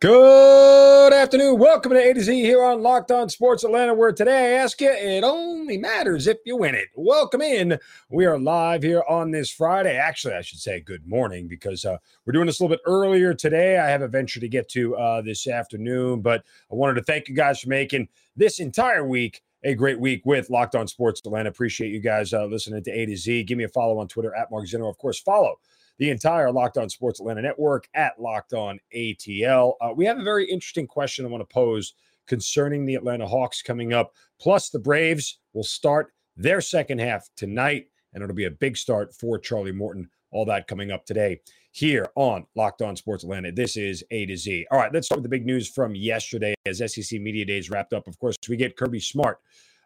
Good afternoon. Welcome to A to Z here on Locked On Sports Atlanta, where today I ask you, it only matters if you win it. Welcome in. We are live here on this Friday. Actually, I should say good morning because uh, we're doing this a little bit earlier today. I have a venture to get to uh, this afternoon, but I wanted to thank you guys for making this entire week a great week with Locked On Sports Atlanta. Appreciate you guys uh, listening to A to Z. Give me a follow on Twitter at Mark Zinno. Of course, follow the entire Locked On Sports Atlanta network at Locked On ATL. Uh, we have a very interesting question I want to pose concerning the Atlanta Hawks coming up. Plus, the Braves will start their second half tonight, and it'll be a big start for Charlie Morton. All that coming up today here on Locked On Sports Atlanta. This is A to Z. All right, let's start with the big news from yesterday as SEC Media Days wrapped up. Of course, we get Kirby Smart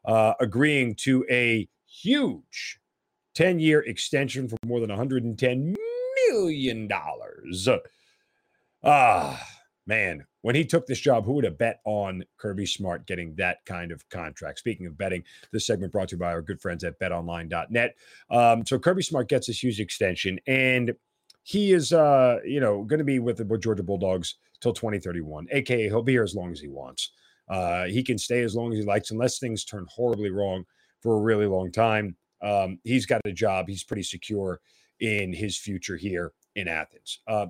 uh, agreeing to a huge 10 year extension for more than 110 million dollars. Ah, man, when he took this job, who would have bet on Kirby Smart getting that kind of contract? Speaking of betting, this segment brought to you by our good friends at betonline.net. Um, so Kirby Smart gets this huge extension, and he is, uh, you know, going to be with the Georgia Bulldogs till 2031, aka he'll be here as long as he wants. Uh, he can stay as long as he likes, unless things turn horribly wrong for a really long time. Um, he's got a job. He's pretty secure in his future here in Athens. Uh,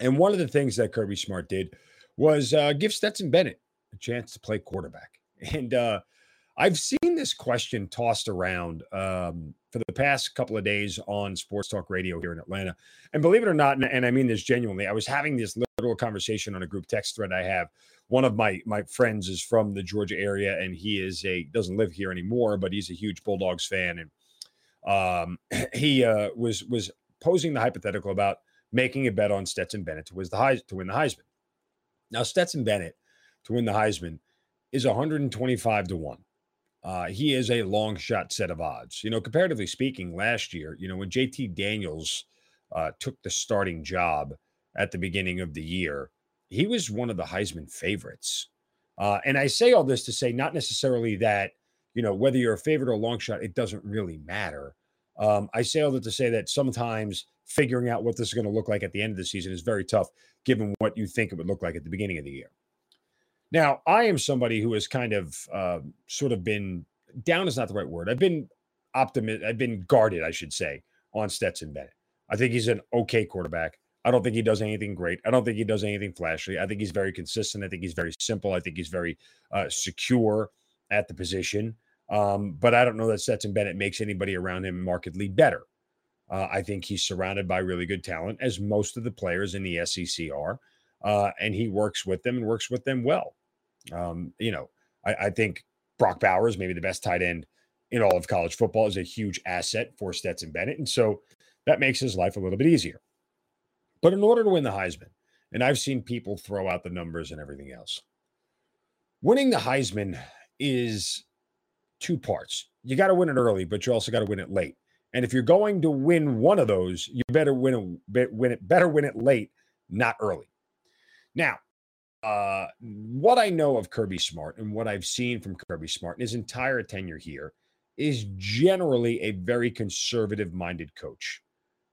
and one of the things that Kirby Smart did was uh, give Stetson Bennett a chance to play quarterback. And uh, I've seen this question tossed around um, for the past couple of days on Sports Talk Radio here in Atlanta. And believe it or not, and, I mean this genuinely, I was having this little conversation on a group text thread I have. One of my my friends is from the Georgia area, and he is a doesn't live here anymore, but he's a huge Bulldogs fan, and um, he uh, was was posing the hypothetical about making a bet on Stetson Bennett to win the Heis- to win the Heisman. Now Stetson Bennett to win the Heisman is 125 to one. Uh, he is a long shot set of odds. You know, comparatively speaking, last year, you know, when JT Daniels uh, took the starting job at the beginning of the year, he was one of the Heisman favorites. Uh, and I say all this to say not necessarily that you know, whether you're a favorite or a long shot, it doesn't really matter. Um, I say all that to say that sometimes figuring out what this is going to look like at the end of the season is very tough, given what you think it would look like at the beginning of the year. Now, I am somebody who has kind of uh, sort of been down is not the right word. I've been optimistic. I've been guarded, I should say, on Stetson Bennett. I think he's an okay quarterback. I don't think he does anything great. I don't think he does anything flashy. I think he's very consistent. I think he's very simple. I think he's very uh, secure at the position. Um, but I don't know that Stetson Bennett makes anybody around him markedly better. Uh, I think he's surrounded by really good talent, as most of the players in the SEC are, uh, and he works with them and works with them well. Um, you know, I, I, think Brock Bowers, maybe the best tight end in all of college football, is a huge asset for Stetson Bennett, and so that makes his life a little bit easier. But in order to win the Heisman, and I've seen people throw out the numbers and everything else, winning the Heisman is two parts. You got to win it early, but you also got to win it late. And if you're going to win one of those, you better win it, win it better win it late, not early. Now, uh, what I know of Kirby Smart and what I've seen from Kirby Smart in his entire tenure here is generally a very conservative minded coach.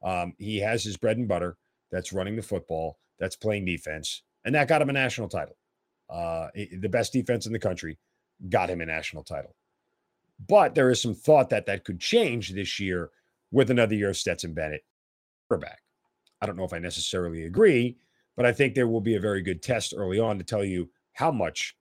Um, he has his bread and butter that's running the football, that's playing defense, and that got him a national title. Uh, the best defense in the country got him a national title. But there is some thought that that could change this year with another year of Stetson Bennett quarterback. I don't know if I necessarily agree, but I think there will be a very good test early on to tell you how much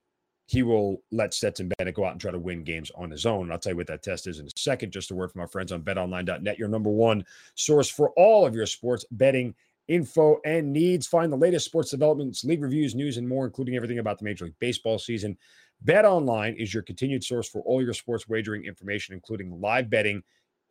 he will let Stetson Bennett go out and try to win games on his own. And I'll tell you what that test is in a second. Just a word from our friends on betonline.net, your number one source for all of your sports betting info and needs. Find the latest sports developments, league reviews, news, and more, including everything about the Major League Baseball season. Bet Online is your continued source for all your sports wagering information, including live betting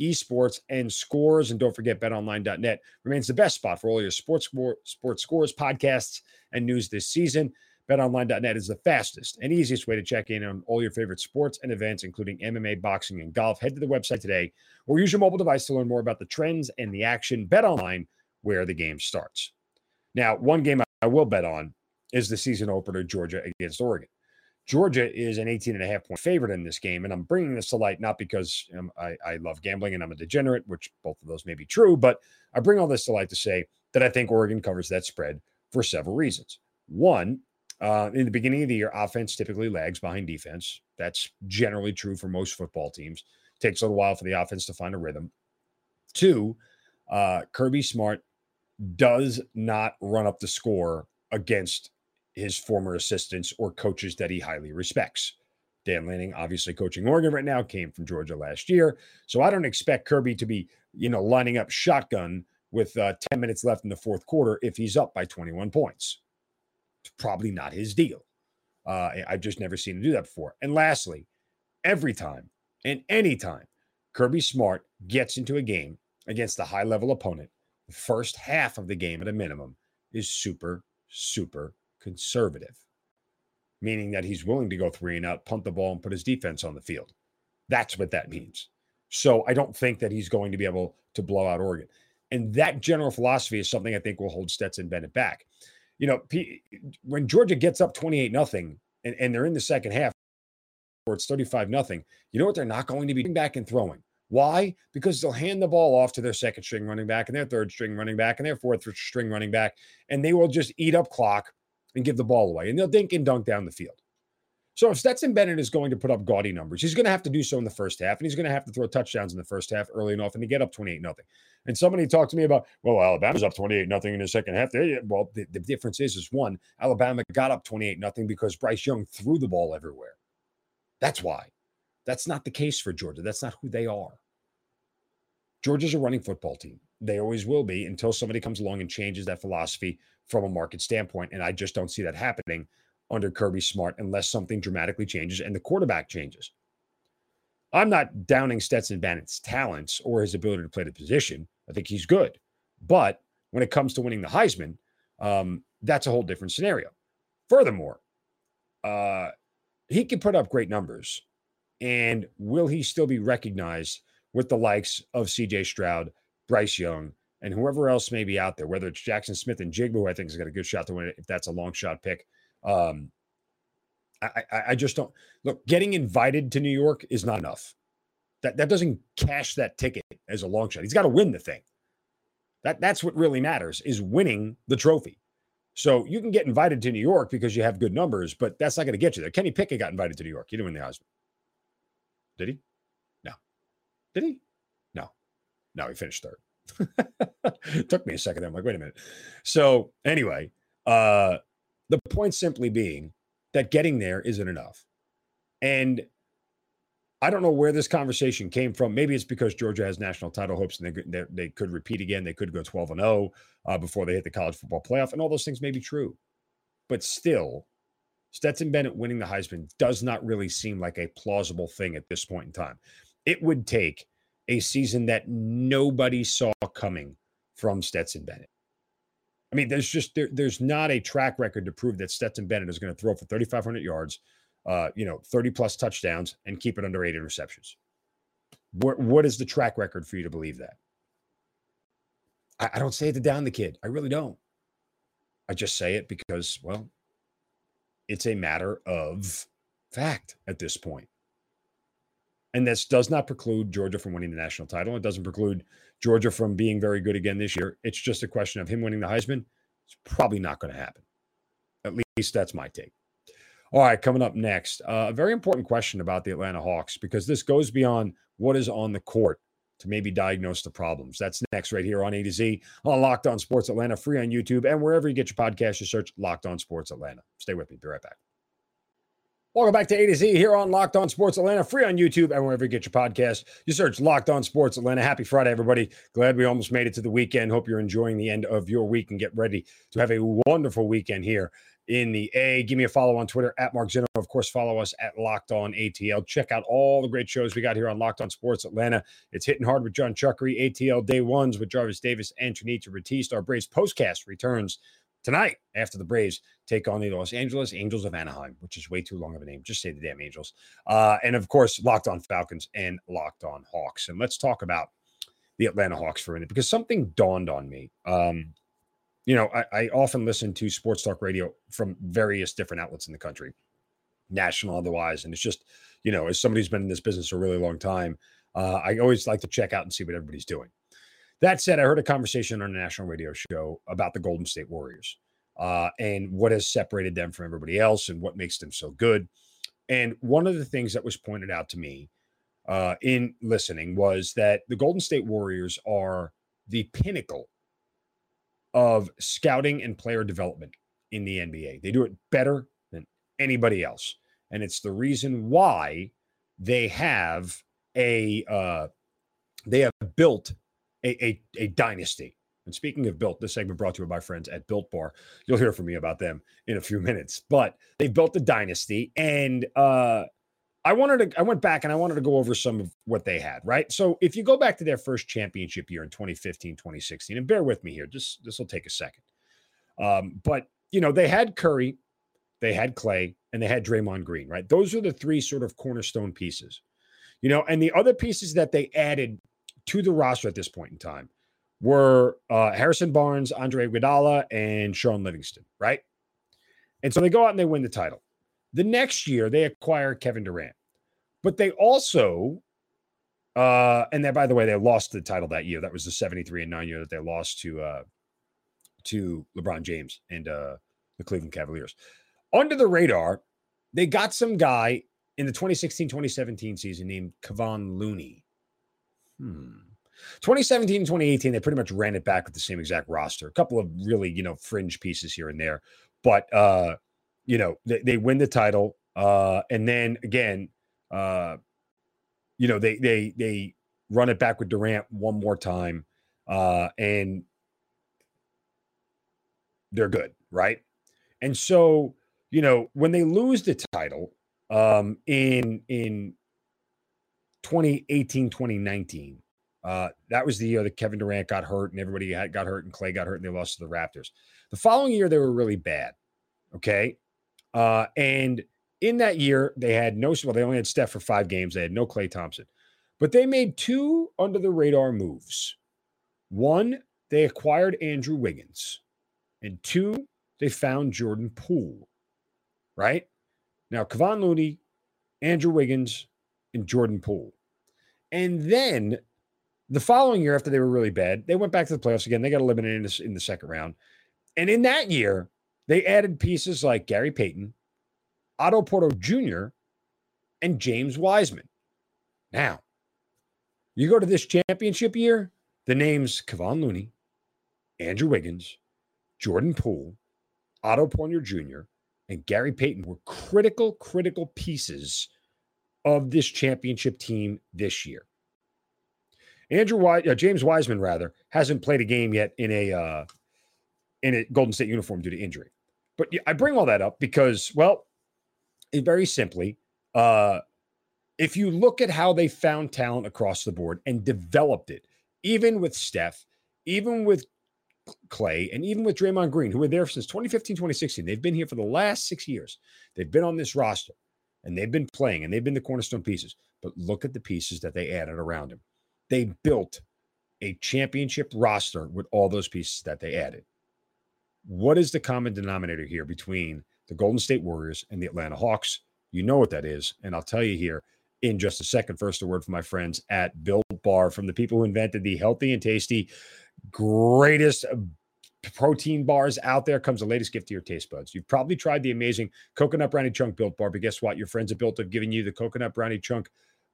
esports, and scores. And don't forget, betonline.net remains the best spot for all your sports, sports scores, podcasts, and news this season. BetOnline.net is the fastest and easiest way to check in on all your favorite sports and events, including MMA, boxing, and golf. Head to the website today or use your mobile device to learn more about the trends and the action. BetOnline, where the game starts. Now, one game I will bet on is the season opener, Georgia against Oregon. Georgia is an 18 and a half point favorite in this game. And I'm bringing this to light not because um, I, I love gambling and I'm a degenerate, which both of those may be true, but I bring all this to light to say that I think Oregon covers that spread for several reasons. One, uh, in the beginning of the year, offense typically lags behind defense. That's generally true for most football teams. takes a little while for the offense to find a rhythm. Two, uh, Kirby Smart does not run up the score against his former assistants or coaches that he highly respects. Dan Lanning, obviously coaching Oregon right now, came from Georgia last year. So I don't expect Kirby to be, you know, lining up shotgun with uh, 10 minutes left in the fourth quarter if he's up by 21 points. It's probably not his deal. Uh, I've just never seen him do that before. And lastly, every time and any time Kirby Smart gets into a game against a high level opponent, the first half of the game at a minimum is super, super conservative, meaning that he's willing to go three and out, punt the ball, and put his defense on the field. That's what that mm-hmm. means. So I don't think that he's going to be able to blow out Oregon. And that general philosophy is something I think will hold Stetson Bennett back. You know, when Georgia gets up 28 nothing and, and they're in the second half, or it's 35 nothing, you know what they're not going to be back and throwing. Why? Because they'll hand the ball off to their second string running back and their third string running back and their fourth string running back, and they will just eat up clock and give the ball away, and they'll dink and dunk down the field. So if Stetson Bennett is going to put up gaudy numbers, he's going to have to do so in the first half, and he's going to have to throw touchdowns in the first half early enough and to get up 28 nothing. And somebody talked to me about, well, Alabama's up 28 nothing in the second half. Well, the, the difference is, is one, Alabama got up 28 nothing because Bryce Young threw the ball everywhere. That's why. That's not the case for Georgia. That's not who they are. Georgia's a running football team. They always will be until somebody comes along and changes that philosophy from a market standpoint. And I just don't see that happening under Kirby Smart unless something dramatically changes and the quarterback changes. I'm not downing Stetson Bennett's talents or his ability to play the position. I think he's good. But when it comes to winning the Heisman, um, that's a whole different scenario. Furthermore, uh, he can put up great numbers. And will he still be recognized with the likes of CJ Stroud, Bryce Young, and whoever else may be out there, whether it's Jackson Smith-Njigba, who I think has got a good shot to win it if that's a long shot pick. Um, I, I, I just don't look. Getting invited to New York is not enough. That that doesn't cash that ticket as a long shot. He's got to win the thing. That that's what really matters is winning the trophy. So you can get invited to New York because you have good numbers, but that's not going to get you there. Kenny Pickett got invited to New York. He didn't win the Heisman. Did he? No. Did he? No. He finished third. Took me a second. I'm like, wait a minute. So anyway, uh, the point simply being that getting there isn't enough. And I don't know where this conversation came from. Maybe it's because Georgia has national title hopes and they, they, they could repeat again. They could go 12 and 0 uh, before they hit the college football playoff. And all those things may be true. But still, Stetson Bennett winning the Heisman does not really seem like a plausible thing at this point in time. It would take a season that nobody saw coming from Stetson Bennett. I mean, there's just there, there's not a track record to prove that Stetson Bennett is going to throw for 3,500 yards, uh, you know, 30 plus touchdowns and keep it under eight interceptions. What what is the track record for you to believe that? I, I don't say it to down the kid. I really don't. I just say it because, well, it's a matter of fact at this point. And this does not preclude Georgia from winning the national title. It doesn't preclude Georgia from being very good again this year. It's just a question of him winning the Heisman. It's probably not going to happen. At least that's my take. All right, coming up next, uh, a very important question about the Atlanta Hawks because this goes beyond what is on the court to maybe diagnose the problems. That's next right here on A to Z on Locked On Sports Atlanta, free on YouTube and wherever you get your podcast. You search Locked On Sports Atlanta. Stay with me. Be right back. Welcome back to A to Z here on Locked On Sports Atlanta, free on YouTube and wherever you get your podcast. You search Locked On Sports Atlanta. Happy Friday, everybody. Glad we almost made it to the weekend. Hope you're enjoying the end of your week and get ready to have a wonderful weekend here in the A. Give me a follow on Twitter at Mark Zinno. Of course, follow us at Locked On ATL. Check out all the great shows we got here on Locked On Sports Atlanta. It's hitting hard with John Chuckery, ATL Day Ones with Jarvis Davis and Trinita Batiste. Our Braves postcast returns tonight after the Braves take on the Los Angeles Angels of Anaheim, which is way too long of a name. Just say the damn Angels. Uh, and of course, Locked On Falcons and Locked On Hawks. And let's talk about the Atlanta Hawks for a minute because something dawned on me. Um, you know, I, I often listen to sports talk radio from various different outlets in the country, national otherwise. And it's just, you know, as somebody who's been in this business a really long time, uh, I always like to check out and see what everybody's doing. That said, I heard a conversation on a national radio show about the Golden State Warriors uh, and what has separated them from everybody else and what makes them so good. And one of the things that was pointed out to me uh, in listening was that the Golden State Warriors are the pinnacle of scouting and player development in the NBA. They do it better than anybody else. And it's the reason why they have a uh, they have built a, a, a dynasty. And speaking of built, this segment brought to you by my friends at Built Bar. You'll hear from me about them in a few minutes. But they've built a dynasty, and uh, I wanted to. I went back and I wanted to go over some of what they had. Right. So if you go back to their first championship year in 2015, 2016, and bear with me here, just this will take a second. Um, but you know they had Curry, they had Klay, and they had Draymond Green. Right. Those are the three sort of cornerstone pieces. You know, and the other pieces that they added to the roster at this point in time were uh, Harrison Barnes, Andre Iguodala, and Shaun Livingston, right? And so they go out and they win the title. The next year, they acquire Kevin Durant, but they also, uh, and then by the way, they lost the title that year. That was the seventy-three and nine year that they lost to uh, to LeBron James and uh, the Cleveland Cavaliers. Under the radar, they got some guy in the 2016-2017 season named Kevon Looney. Hmm. 2017 2018, they pretty much ran it back with the same exact roster. A couple of really, you know, fringe pieces here and there. But uh, you know, they, they win the title. Uh, and then again, uh, you know, they they they run it back with Durant one more time. Uh, and they're good, right? And so, you know, when they lose the title um in in 2018 2019 uh, that was the year that Kevin Durant got hurt and everybody had, got hurt and Klay got hurt and they lost to the Raptors. The following year, they were really bad. Okay. Uh, and in that year, they had no, well, they only had Steph for five games. They had no Klay Thompson, but they made two under the radar moves. One, they acquired Andrew Wiggins, and two, they found Jordan Poole. Right now, Kevon Looney, Andrew Wiggins, and Jordan Poole. And then the following year, after they were really bad, they went back to the playoffs again. They got eliminated in the, in the second round. And in that year, they added pieces like Gary Payton, Otto Porter Jr., and James Wiseman. Now, you go to this championship year, the names Kevon Looney, Andrew Wiggins, Jordan Poole, Otto Porter Jr., and Gary Payton were critical, critical pieces of this championship team this year. Andrew uh, James Wiseman rather hasn't played a game yet in a uh, in a Golden State uniform due to injury. But I bring all that up because, well, very simply, uh, if you look at how they found talent across the board and developed it, even with Steph, even with Klay, and even with Draymond Green, who were there since 2015, 2016, they've been here for the last six years. They've been on this roster and they've been playing and they've been the cornerstone pieces. But look at the pieces that they added around him they built a championship roster with all those pieces that they added. What is the common denominator here between the Golden State Warriors and the Atlanta Hawks? You know what that is. And I'll tell you here in just a second. First, a word from my friends at Built Bar, from the people who invented the healthy and tasty, greatest protein bars out there comes the latest gift to your taste buds. You've probably tried the amazing coconut brownie chunk built bar, but guess what? Your friends at Built have given you the coconut brownie chunk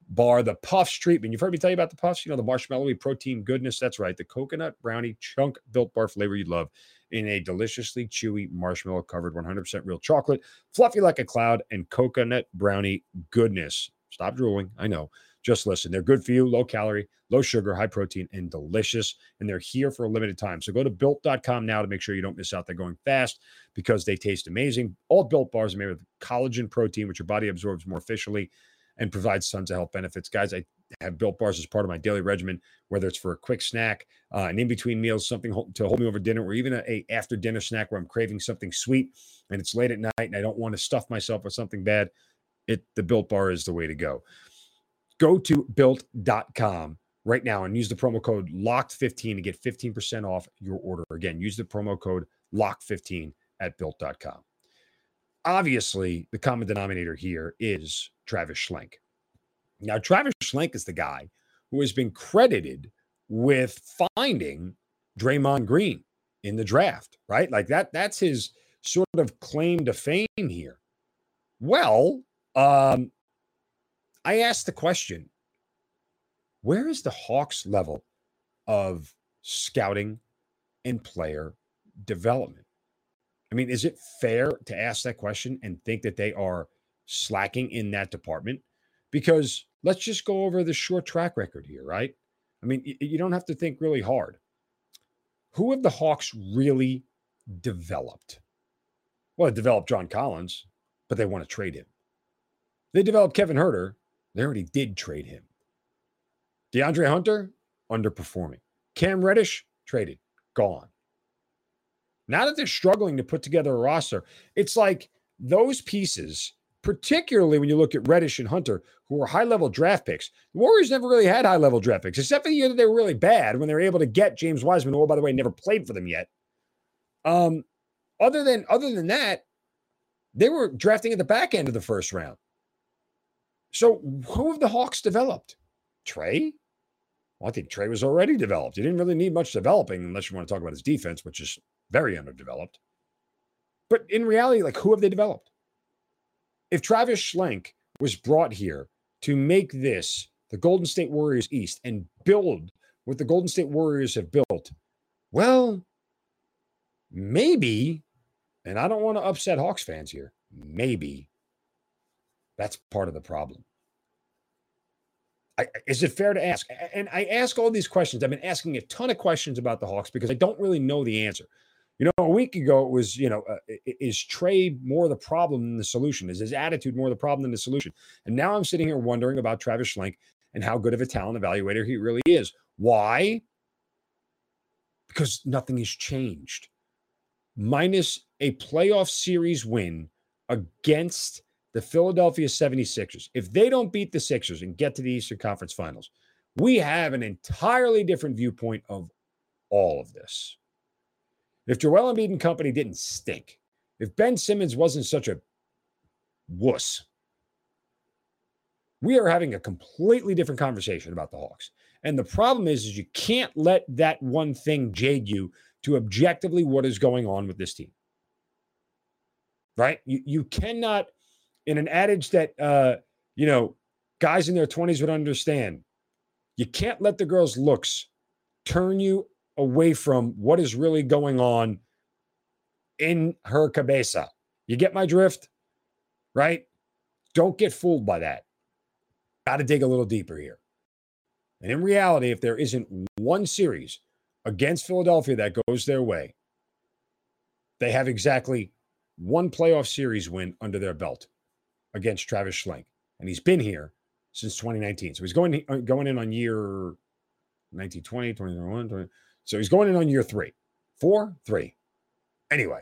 bar, the Puffs treatment. You've heard me tell you about the Puffs, you know, the marshmallowy protein goodness. That's right. The coconut brownie chunk built bar flavor you love in a deliciously chewy marshmallow covered 100% real chocolate, fluffy like a cloud, and coconut brownie goodness. Stop drooling. I know. Just listen. They're good for you, low calorie, low sugar, high protein, and delicious. And they're here for a limited time. So go to built.com now to make sure you don't miss out. They're going fast because they taste amazing. All built bars are made with collagen protein, which your body absorbs more efficiently and provides tons of health benefits. Guys, I have built bars as part of my daily regimen, whether it's for a quick snack, uh, an in between meals, something to hold me over dinner, or even a, a, after dinner snack where I'm craving something sweet and it's late at night and I don't want to stuff myself with something bad. It the built bar is the way to go. Go to built.com right now and use the promo code locked15 to get 15% off your order. Again, use the promo code locked15 at built.com. Obviously, the common denominator here is Travis Schlenk. Now, Travis Schlenk is the guy who has been credited with finding Draymond Green in the draft, right? Like that, that's his sort of claim to fame here. Well, um, I asked the question where is the Hawks level of scouting and player development? I mean, is it fair to ask that question and think that they are slacking in that department? Because let's just go over the short track record here, right? I mean, you don't have to think really hard. Who have the Hawks really developed? Well, they developed John Collins, but they want to trade him. They developed Kevin Huerter, they already did trade him. DeAndre Hunter, underperforming. Cam Reddish, traded, gone. Now that they're struggling to put together a roster, it's like those pieces, particularly when you look at Reddish and Hunter, who are high level draft picks. The Warriors never really had high level draft picks, except for the year that they were really bad when they were able to get James Wiseman, who, oh, by the way, never played for them yet. Um, other than other than that, they were drafting at the back end of the first round. So who have the Hawks developed? Trey? Well, I think Trey was already developed. He didn't really need much developing unless you want to talk about his defense, which is very underdeveloped. But in reality, like who have they developed? If Travis Schlenk was brought here to make this the Golden State Warriors East and build what the Golden State Warriors have built, well, maybe, and I don't want to upset Hawks fans here, maybe that's part of the problem. I, is it fair to ask? And I ask all these questions. I've been asking a ton of questions about the Hawks because I don't really know the answer. You know, a week ago it was, you know, uh, is Trey more the problem than the solution? Is his attitude more the problem than the solution? And now I'm sitting here wondering about Travis Schlenk and how good of a talent evaluator he really is. Why? Because nothing has changed. Minus a playoff series win against the Philadelphia 76ers, if they don't beat the Sixers and get to the Eastern Conference Finals, we have an entirely different viewpoint of all of this. If Joel Embiid and company didn't stink, if Ben Simmons wasn't such a wuss, we are having a completely different conversation about the Hawks. And the problem is, is you can't let that one thing jade you to objectively what is going on with this team. Right? You, you cannot in an adage that uh, you know guys in their 20s would understand. You can't let the girl's looks turn you away from what is really going on in her cabeza. You get my drift? Right? Don't get fooled by that. Got to dig a little deeper here. And in reality, if there isn't one series against Philadelphia that goes their way, they have exactly one playoff series win under their belt against Travis Schlenk, and he's been here since 2019. So he's going uh, going in on year 1920, 2021, 20, so he's going in on year three, four, three. Anyway,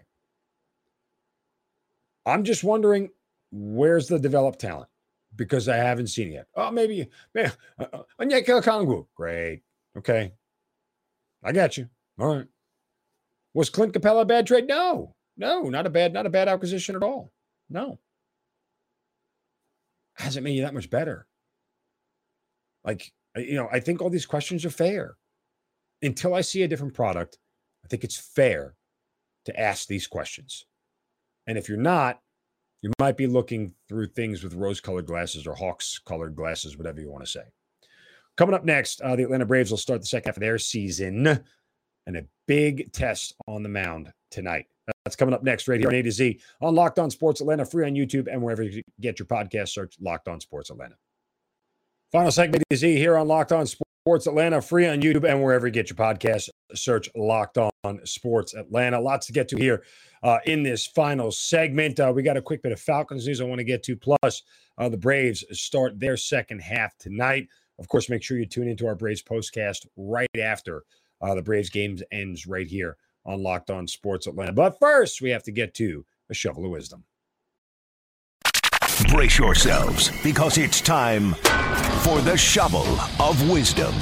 I'm just wondering where's the developed talent because I haven't seen it yet. Oh, maybe, maybe uh, uh Onyeka. Great. Okay. I got you. All right. Was Clint Capela a bad trade? No, no, not a bad, not a bad acquisition at all. No hasn't made you that much better. Like, you know, I think all these questions are fair. Until I see a different product, I think it's fair to ask these questions. And if you're not, you might be looking through things with rose colored glasses or hawks colored glasses, whatever you want to say. Coming up next, uh, the Atlanta Braves will start the second half of their season and a big test on the mound tonight. That's coming up next right here on A to Z on Locked On Sports Atlanta, free on YouTube and wherever you get your podcast. Search Locked On Sports Atlanta. Final segment A Z here on Locked On Sports Atlanta, free on YouTube and wherever you get your podcast. Search Locked On Sports Atlanta. Lots to get to here uh, in this final segment. Uh, we got a quick bit of Falcons news I want to get to. Plus, uh, the Braves start their second half tonight. Of course, make sure you tune into our Braves postcast right after uh, the Braves games ends right here on Locked On Sports Atlanta. But first, we have to get to a shovel of wisdom. Brace yourselves because it's time for the shovel of wisdom.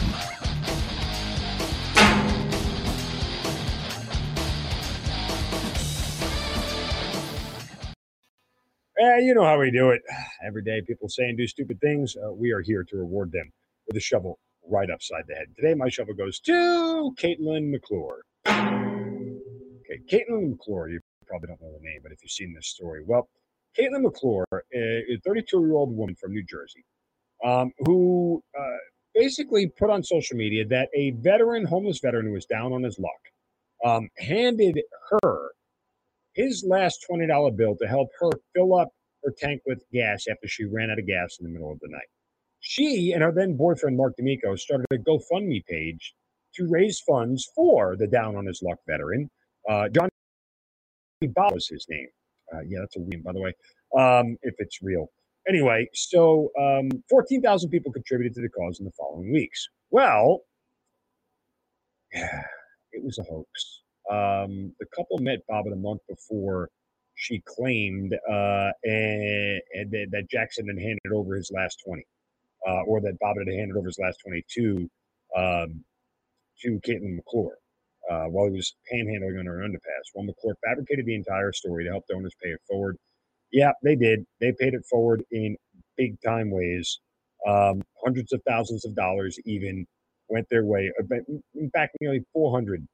Eh, you know how we do it. Every day, people say and do stupid things. Uh, we are here to reward them with a shovel right upside the head. Today, my shovel goes to Katelyn McClure. Katelyn McClure, you probably don't know the name, but if you've seen this story, well, Katelyn McClure, a 32 year old woman from New Jersey, um, who uh, basically put on social media that a veteran, homeless veteran who was down on his luck, um, handed her his last $20 bill to help her fill up her tank with gas after she ran out of gas in the middle of the night. She and her then boyfriend, Mark D'Amico, started a GoFundMe page to raise funds for the down on his luck veteran. Uh, John Bob was his name. Uh, yeah, that's a name, by the way, um, if it's real. Anyway, so um, 14,000 people contributed to the cause in the following weeks. Well, yeah, it was a hoax. Um, the couple met Bobbitt a month before she claimed uh, and, and that Jackson had handed over his last 20, uh, or that Bobbitt had handed over his last 22 um, to Katelyn McClure uh, while he was panhandling under an underpass. Well, McClure fabricated the entire story to help donors pay it forward. Yeah, they did. They paid it forward in big time ways. Um, hundreds of thousands of dollars even went their way. Uh, in fact, nearly four hundred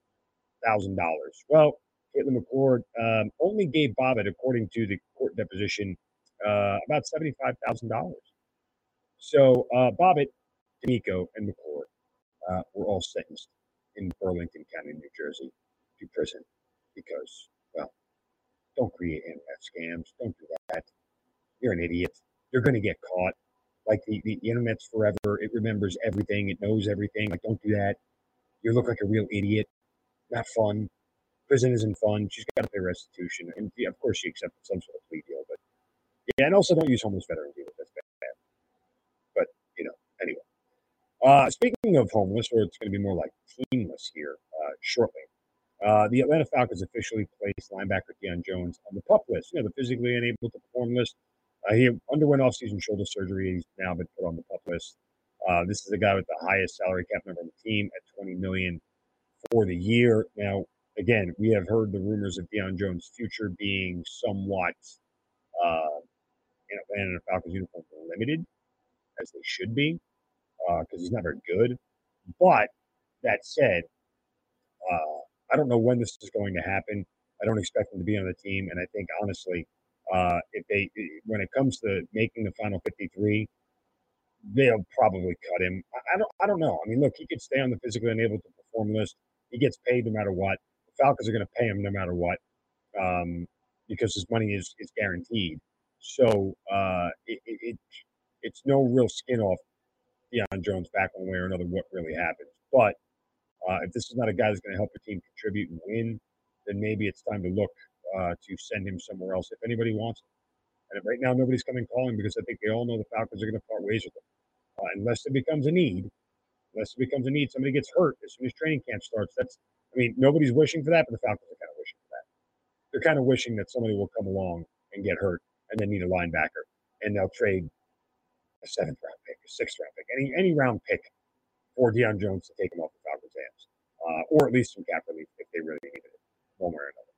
thousand dollars. Well, Katelyn McClure um, only gave Bobbitt, according to the court deposition, uh, about seventy-five thousand dollars. So uh, Bobbitt, D'Amico, and McClure uh, were all sentenced in Burlington County, New Jersey, to prison because, well, don't create internet scams. Don't do that. You're an idiot. You're going to get caught. Like the, the internet's forever. It remembers everything. It knows everything. Like, don't do that. You look like a real idiot. Not fun. Prison isn't fun. She's got to pay restitution. And yeah, of course, she accepted some sort of plea deal. But yeah, and also don't use homeless veterans either. That's bad. But, you know, anyway. Uh, speaking of homeless, or it's going to be more like teamless here uh, shortly. Uh, the Atlanta Falcons officially placed linebacker Deion Jones on the pup list, you know, the physically unable to perform list. Uh, he underwent offseason shoulder surgery. He's now been put on the pup list. Uh, this is the guy with the highest salary cap number on the team at 20 million for the year. Now, again, we have heard the rumors of Deion Jones' future being somewhat uh, in Atlanta Falcons uniform limited, as they should be because uh, he's never good. But that said, uh, I don't know when this is going to happen. I don't expect him to be on the team, and I think honestly, uh, if they when it comes to making the final 53, they'll probably cut him. I, I, don't I don't know. I mean, look, he could stay on the physically unable to perform list. He gets paid no matter what. The Falcons are going to pay him no matter what um, because his money is is guaranteed. So uh, it, it, it's no real skin off Deion Jones back one way or another what really happens. But uh, if this is not a guy that's going to help your team contribute and win, then maybe it's time to look uh, to send him somewhere else if anybody wants him. And right now, nobody's coming calling because I think they all know the Falcons are going to part ways with him. Uh, unless it becomes a need, unless it becomes a need, somebody gets hurt as soon as training camp starts. That's, I mean, nobody's wishing for that, but the Falcons are kind of wishing for that. They're kind of wishing that somebody will come along and get hurt and then need a linebacker, and they'll trade a seventh round pick, a sixth round pick, any any round pick for Deion Jones to take him off the Falcons' hands, uh, or at least some cap relief if they really needed it, one way or another.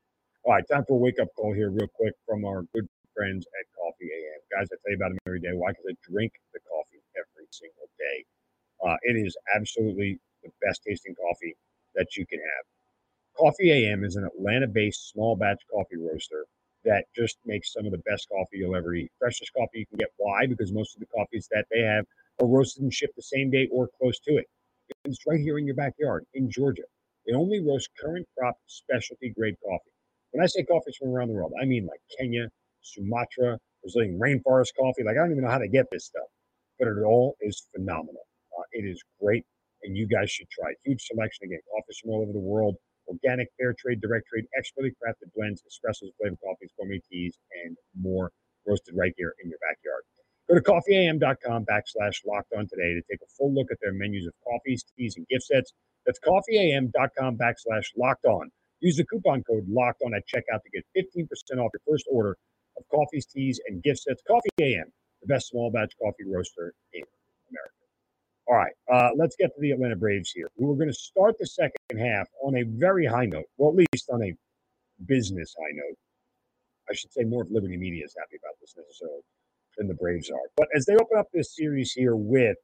All right, time for a wake up call here, real quick, from our good friends at Coffee AM. Guys, I tell you about them every day. Why? Because I drink the coffee every single day. Uh, it is absolutely the best tasting coffee that you can have. Coffee AM is an Atlanta based small batch coffee roaster that just makes some of the best coffee you'll ever eat. Freshest coffee you can get. Why? Because most of the coffees that they have are roasted and shipped the same day or close to it. It's right here in your backyard in Georgia. They only roast current crop specialty grade coffee. When I say coffees from around the world, I mean like Kenya, Sumatra, Brazilian rainforest coffee. Like I don't even know how to get this stuff, but it all is phenomenal. Uh, it is great, and you guys should try it. Huge selection again, coffees from all over the world, organic, fair trade, direct trade, expertly crafted blends, espressos, flavored coffees, gourmet teas, and more roasted right here in your backyard. Go to coffeeam.com backslash locked on today to take a full look at their menus of coffees, teas, and gift sets. That's coffeeam.com backslash locked on. Use the coupon code locked on at checkout to get 15% off your first order of coffees, teas, and gift sets. Coffee AM, the best small batch coffee roaster in America. All right, uh, let's get to the Atlanta Braves here. We were going to start the second half on a very high note, well, at least on a business high note. I should say more of Liberty Media is happy about this necessarily than the Braves are. But as they open up this series here with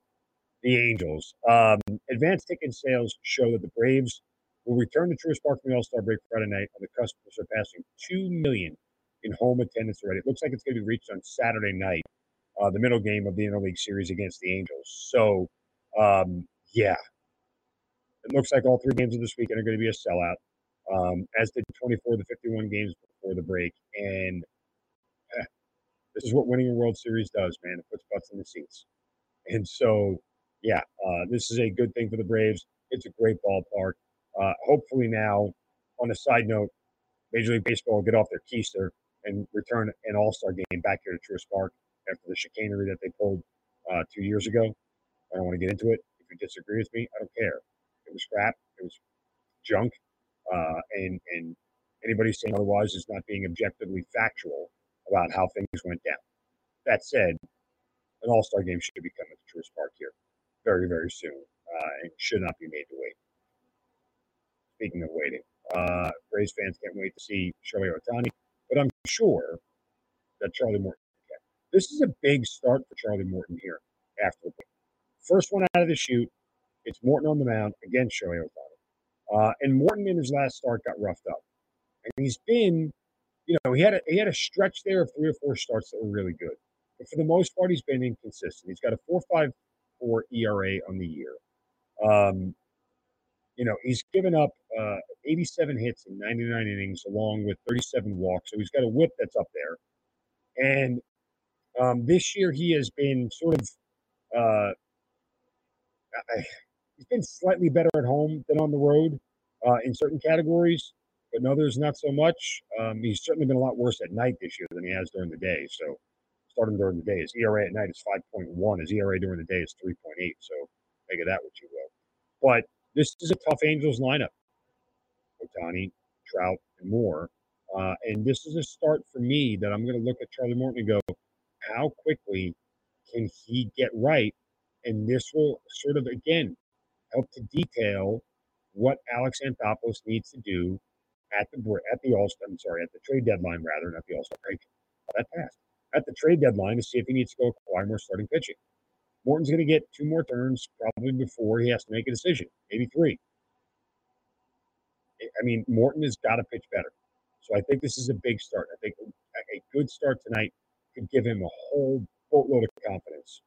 the Angels, um, advanced ticket sales show that the Braves will return to Truist Park from the All Star break Friday night on the cusp of surpassing 2 million in home attendance already. It looks like it's going to be reached on Saturday night, uh, the middle game of the interleague series against the Angels. So, um, yeah, it looks like all three games of this weekend are going to be a sellout, um, as did 24 to 51 games before the break. And eh, this is what winning a World Series does, man. It puts butts in the seats. And so, yeah, uh, this is a good thing for the Braves. It's a great ballpark. Uh, hopefully, now, on a side note, Major League Baseball will get off their keister and return an All Star game back here to Truist Park after the chicanery that they pulled uh, two years ago. I don't want to get into it. If you disagree with me, I don't care. It was crap. It was junk. Uh, and and anybody saying otherwise is not being objectively factual about how things went down. That said, an All Star game should be coming to Truist Park here very very soon, uh, and should not be made to wait. Speaking of waiting, uh, fans can't wait to see Shohei Ohtani, but I'm sure that Charlie Morton can. This is a big start for Charlie Morton here after the break. First one out of the chute, it's Morton on the mound against Shohei Ohtani. Uh, and Morton in his last start got roughed up. And he's been, you know, he had a, he had a stretch there of three or four starts that were really good. But for the most part, he's been inconsistent. He's got a 4.54 ERA on the year. Um, you know, he's given up uh, 87 hits in 99 innings, along with 37 walks. So he's got a whip that's up there. And um, this year, he has been sort of, uh, He's been slightly better at home than on the road uh, in certain categories, but in others, not so much. Um, he's certainly been a lot worse at night this year than he has during the day. So, starting during the day, his ERA at night is 5.1. His ERA during the day is 3.8. So, make of that what you will. But this is a tough Angels lineup. Ohtani, Trout, and more. Uh, and this is a start for me that I'm going to look at Charlie Morton and go, how quickly can he get right? And this will sort of, again, help to detail what Alex Anthopoulos needs to do at the at the All. I'm sorry, at the trade deadline rather, not the All Star break. That passed at the trade deadline to see if he needs to go acquire more starting pitching. Morton's going to get two more turns probably before he has to make a decision, maybe three. I mean, Morton has got to pitch better. So I think this is a big start. I think a good start tonight could give him a whole boatload of confidence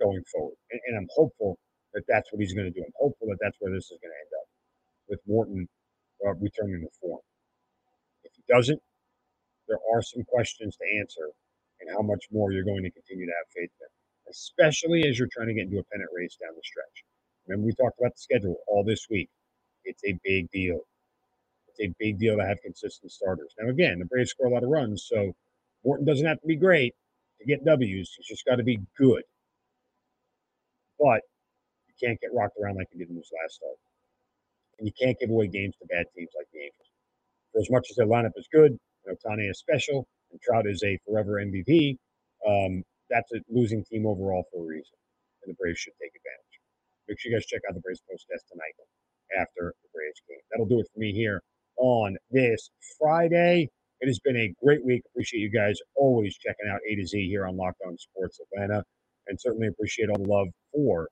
going forward. And, and I'm hopeful that that's what he's going to do. I'm hopeful that that's where this is going to end up with Morton uh, returning to form. If he doesn't, there are some questions to answer and how much more you're going to continue to have faith in, especially as you're trying to get into a pennant race down the stretch. Remember, we talked about the schedule all this week. It's a big deal. It's a big deal to have consistent starters. Now, again, the Braves score a lot of runs, so Morton doesn't have to be great to get W's. He's just got to be good. But you can't get rocked around like you did in this last start. And you can't give away games to bad teams like the Angels. For as much as their lineup is good, and is special, and Trout is a forever MVP, um, that's a losing team overall for a reason. And the Braves should take advantage. Make sure you guys check out the Braves postcast tonight after the Braves game. That'll do it for me here on this Friday. It has been a great week. Appreciate you guys always checking out A to Z here on Locked On Sports Atlanta, and certainly appreciate all the love for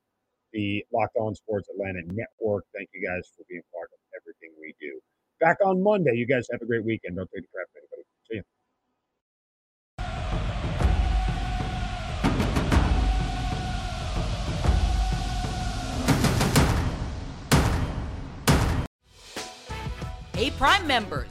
the Locked On Sports Atlanta network. Thank you guys for being part of everything we do. Back on Monday. You guys have a great weekend. Don't take the crap, anybody. See you. Hey, Prime members,